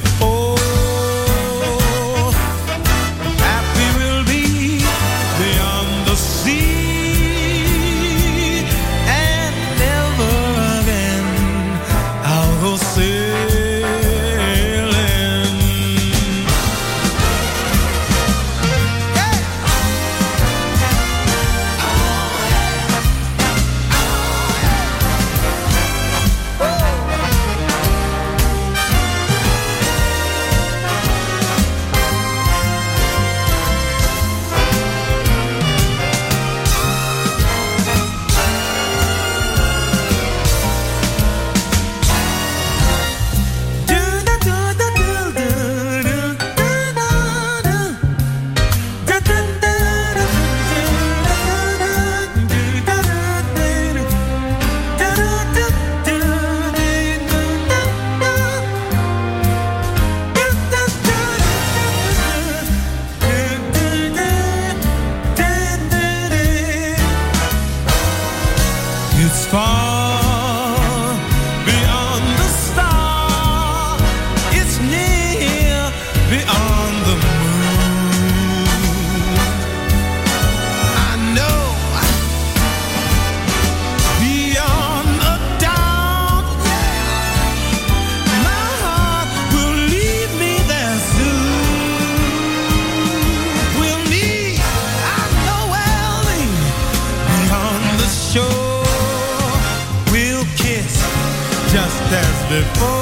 Before shore. We'll kiss just as before.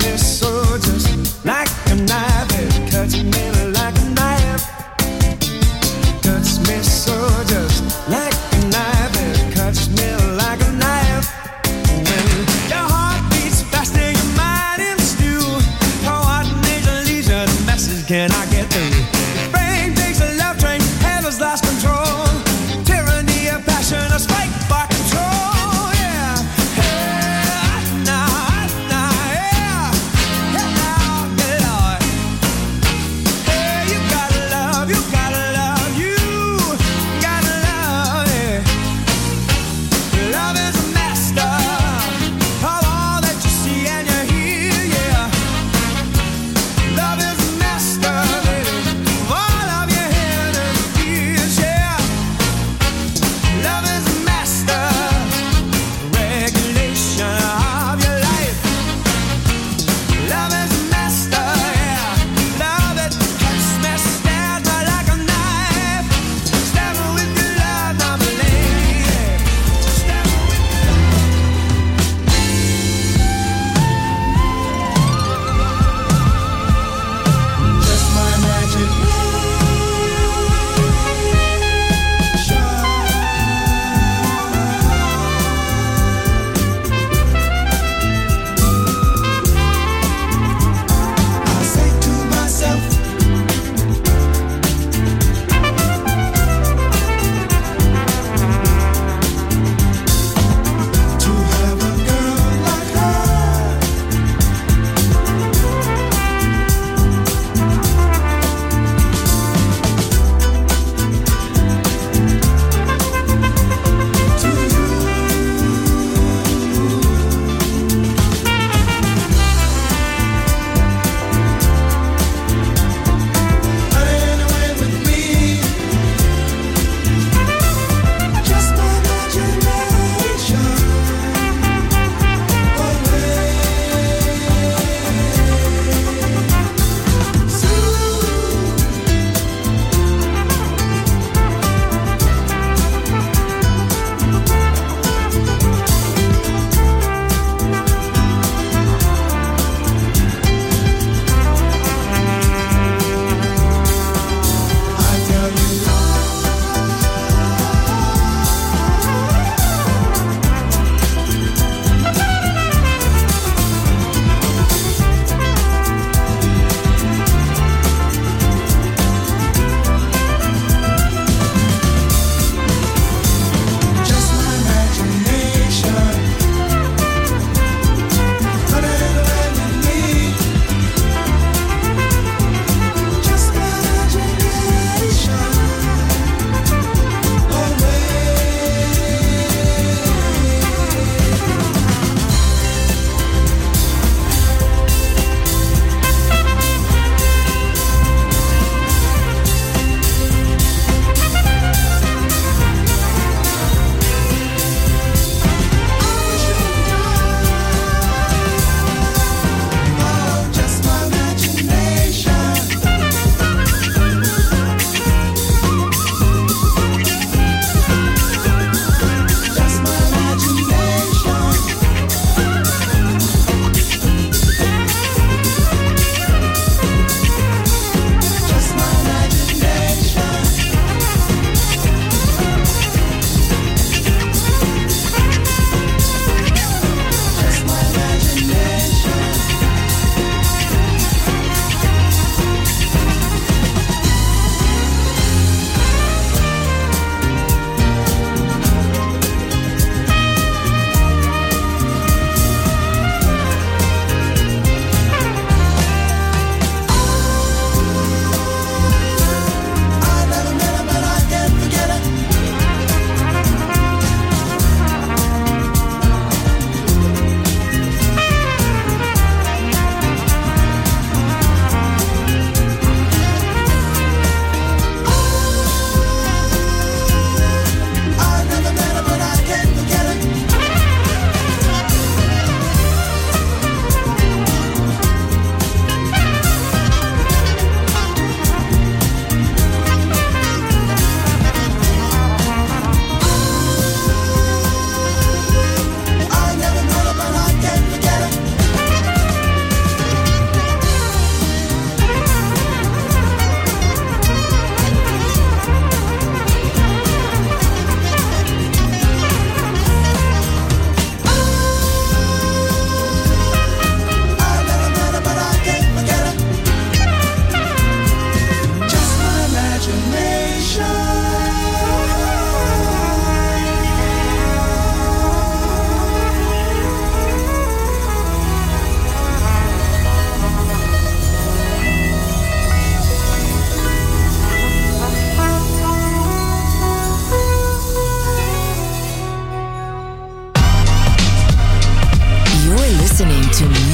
Christmas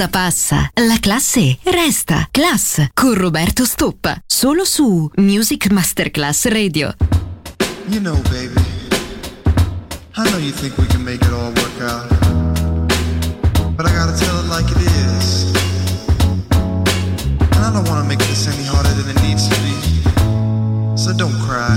Moda passa, la classe resta. Class con Roberto Stoppa. Solo su Music Masterclass Radio. You know, baby, I know you think we can make it all work out. But I gotta tell it like it is. And I don't wanna make this any harder than it needs to be. So don't cry.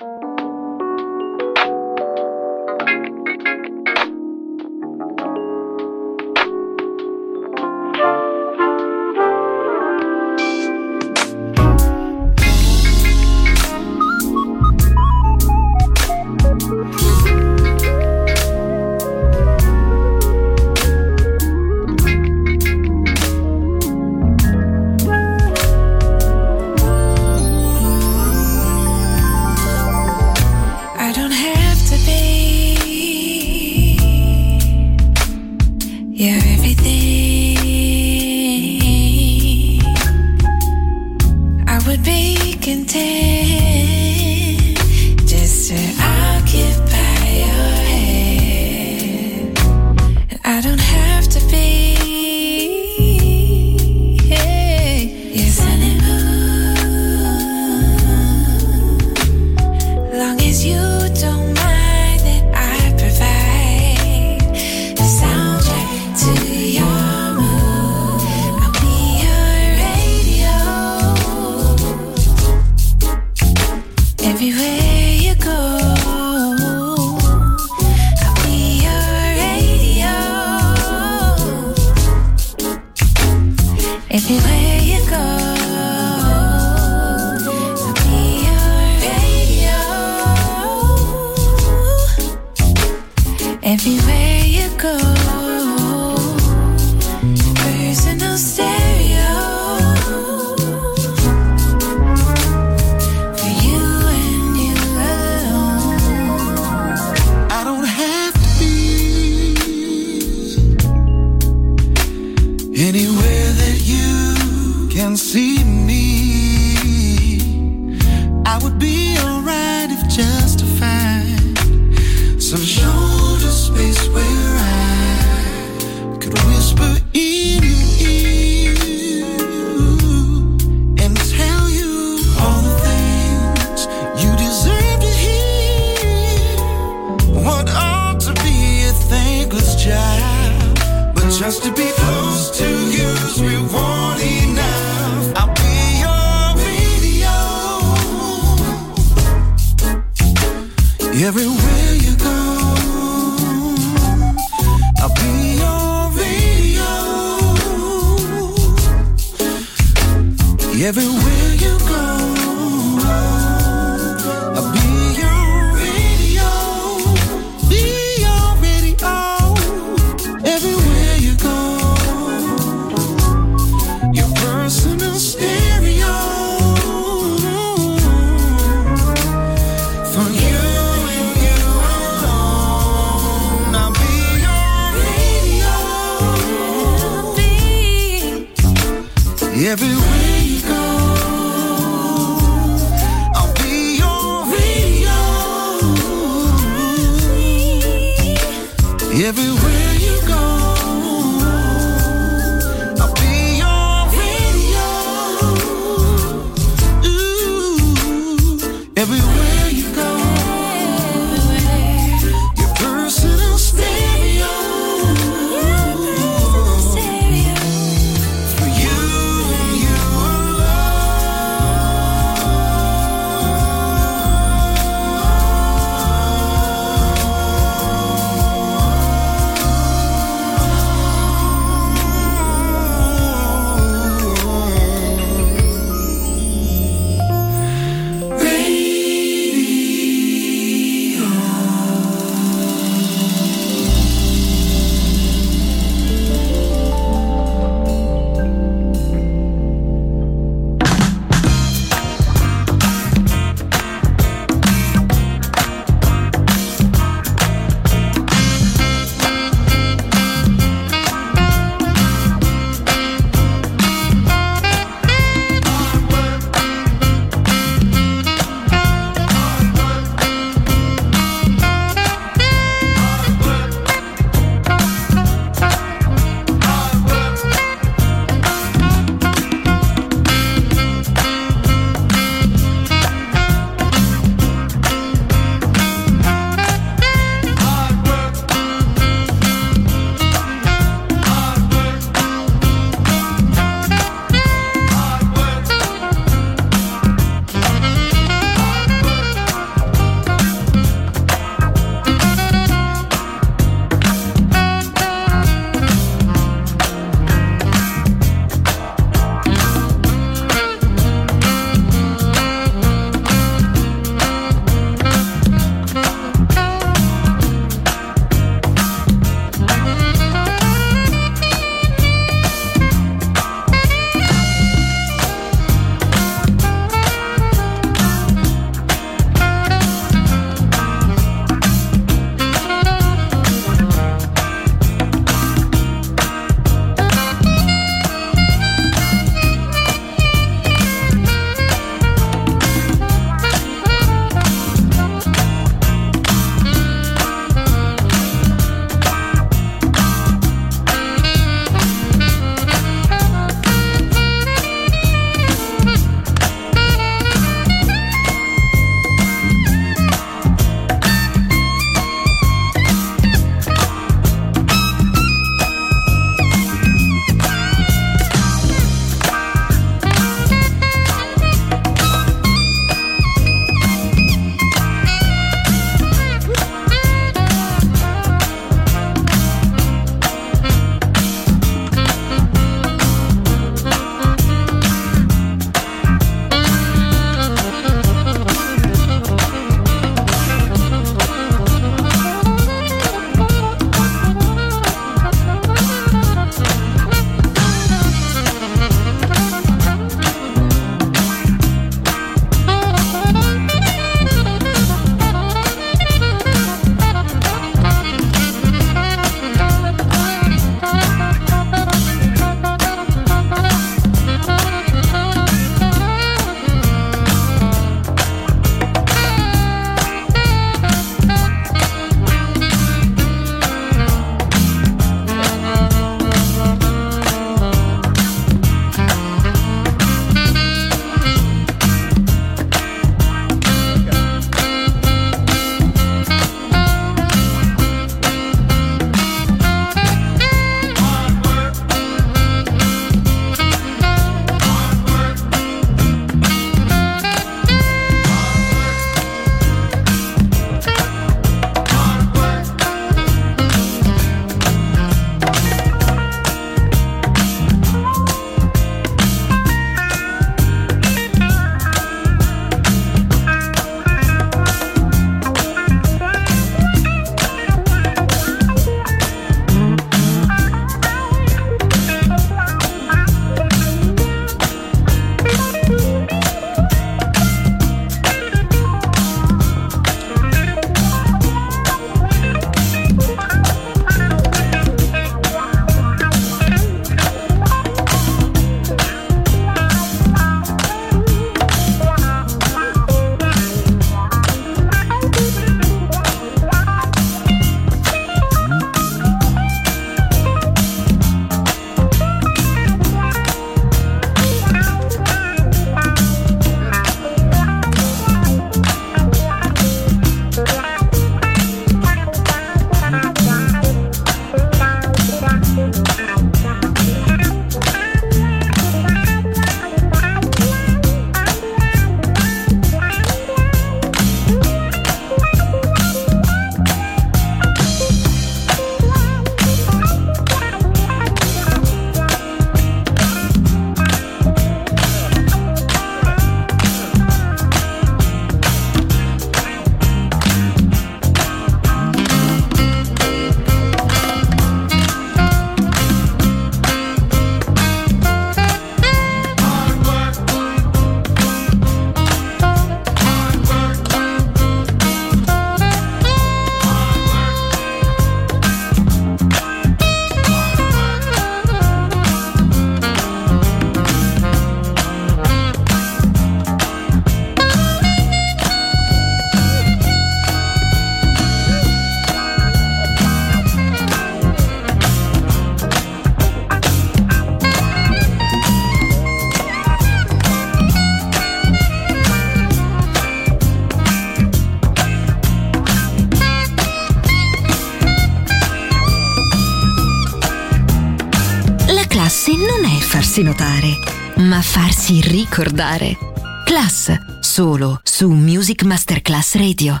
farsi notare, ma farsi ricordare. Class, solo su Music Masterclass Radio.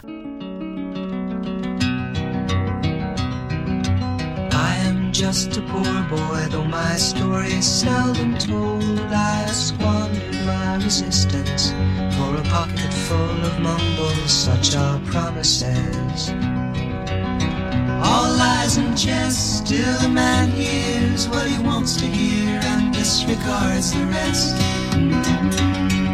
I am just a poor boy, though my story is seldom told. I have squandered my resistance for a pocket full of mumbles, such are promises. All lies and jest, till the man hears what he wants to hear and disregards the rest.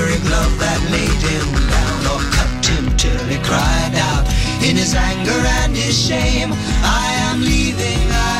murmuring glove that laid him down or cut him till he cried out in his anger and his shame. I am leaving. I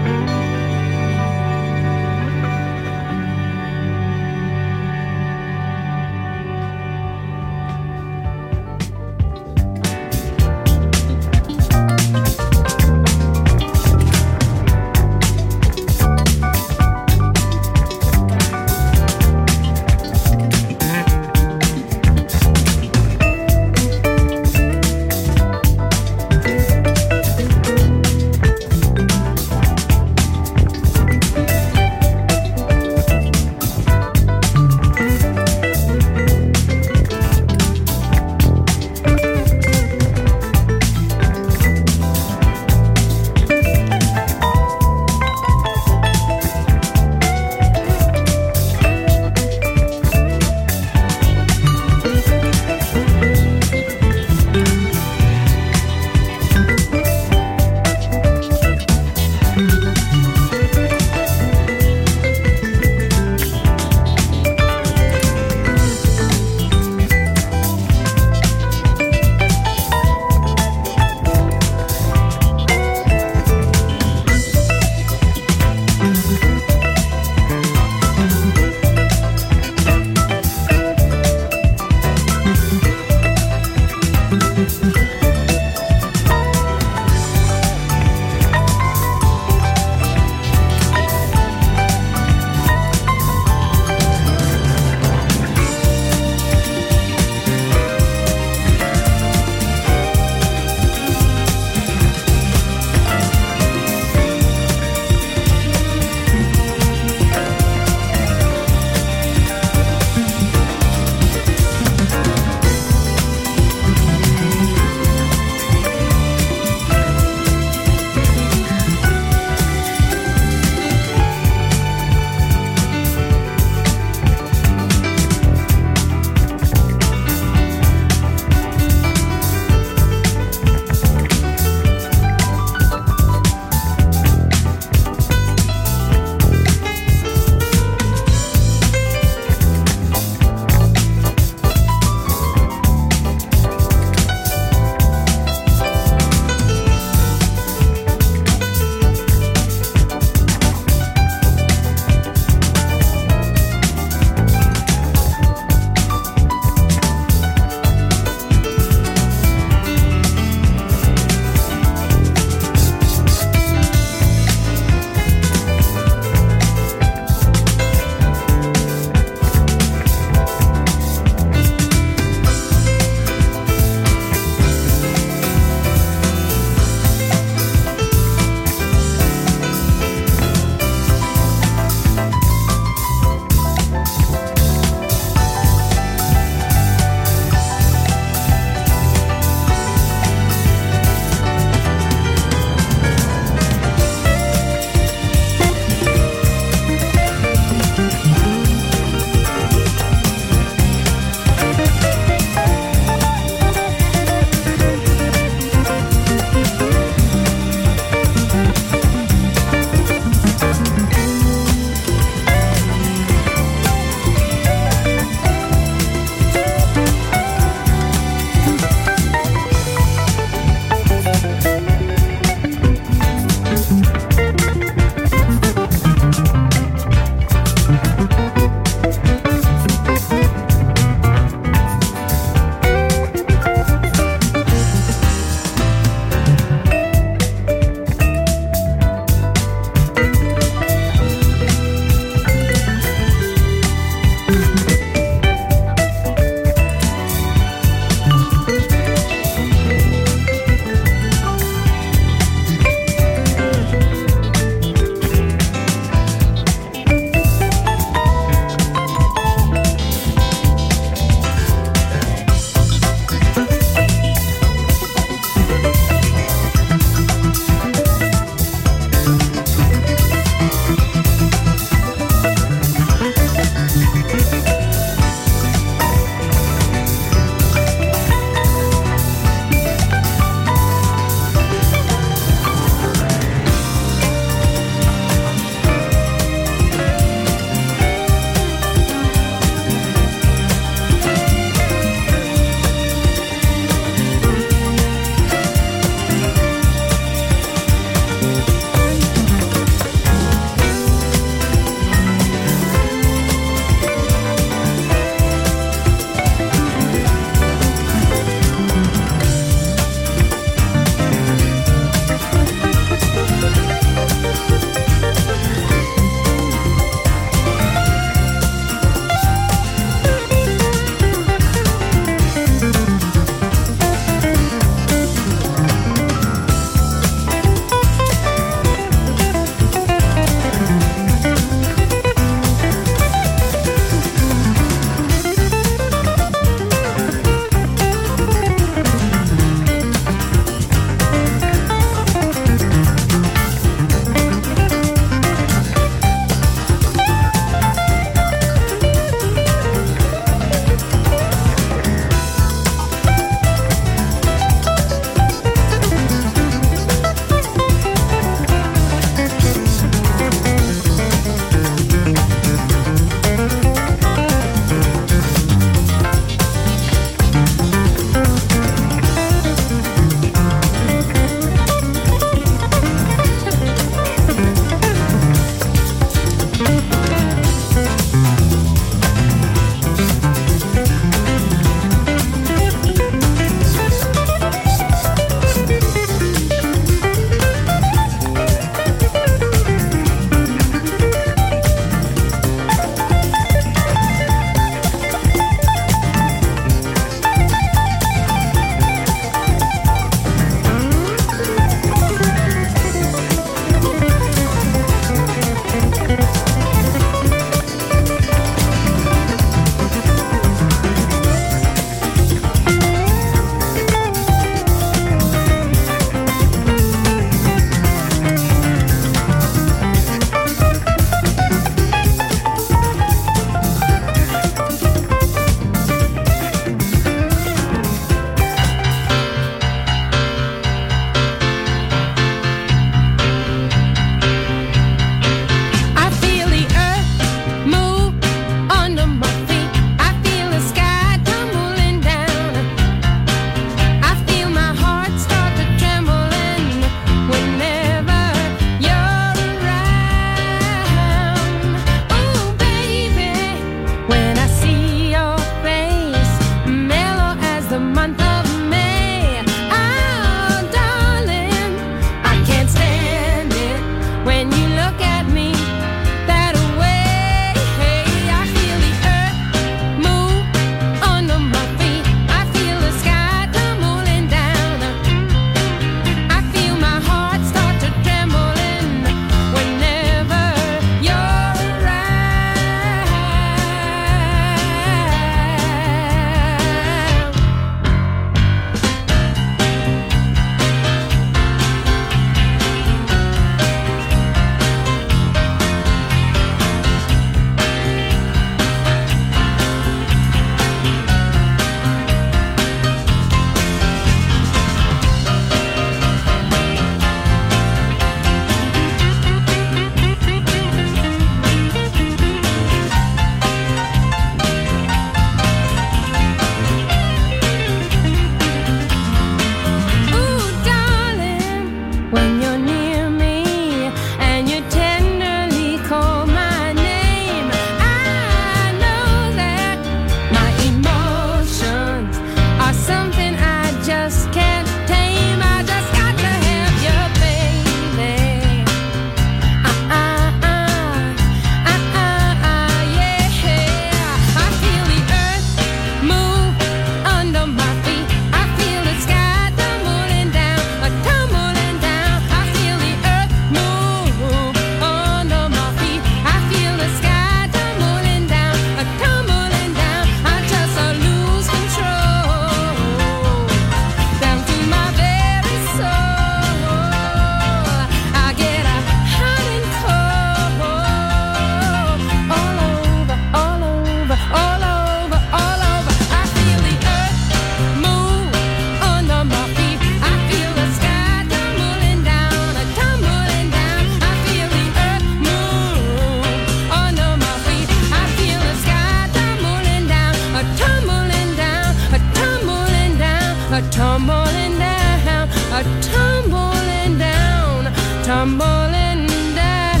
tumbling down, a tumbling down, tumbling down.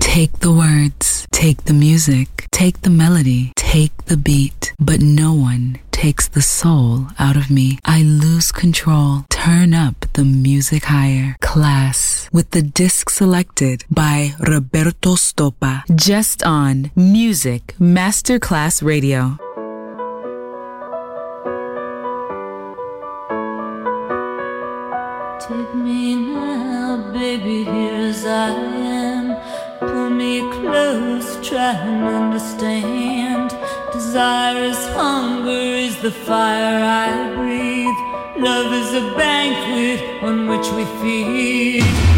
Take the words, take the music, take the melody, take the beat, but no one takes the soul out of me. I lose control. Turn up the music higher. Klass with the disc selected by Roberto Stoppa. Just on Music Masterclass Radio. Baby, here as I am. Pull me close, try and understand. Desire is hunger, is the fire I breathe. Love is a banquet on which we feed.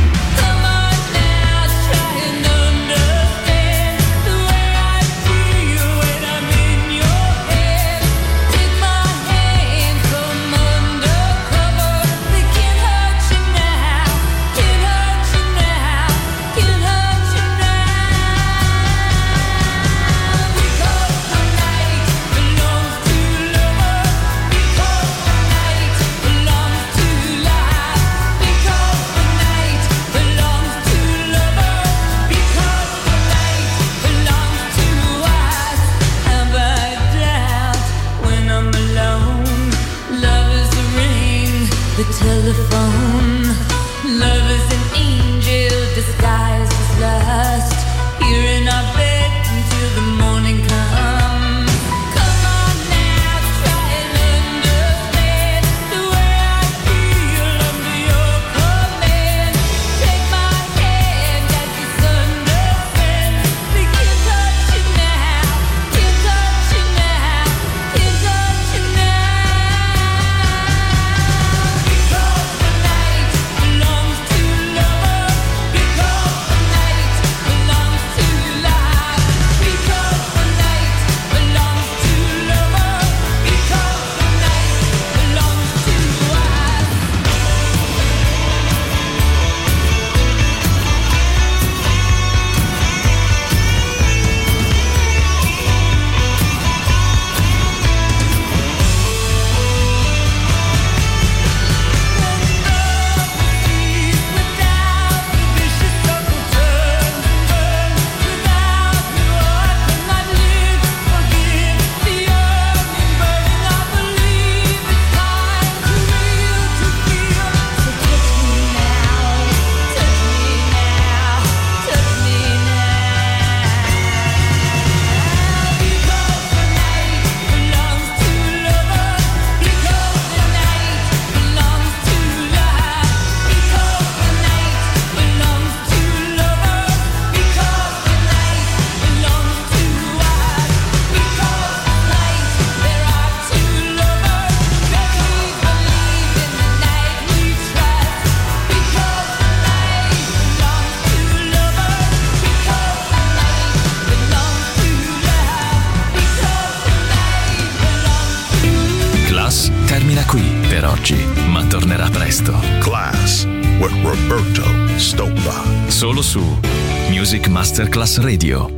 Radio.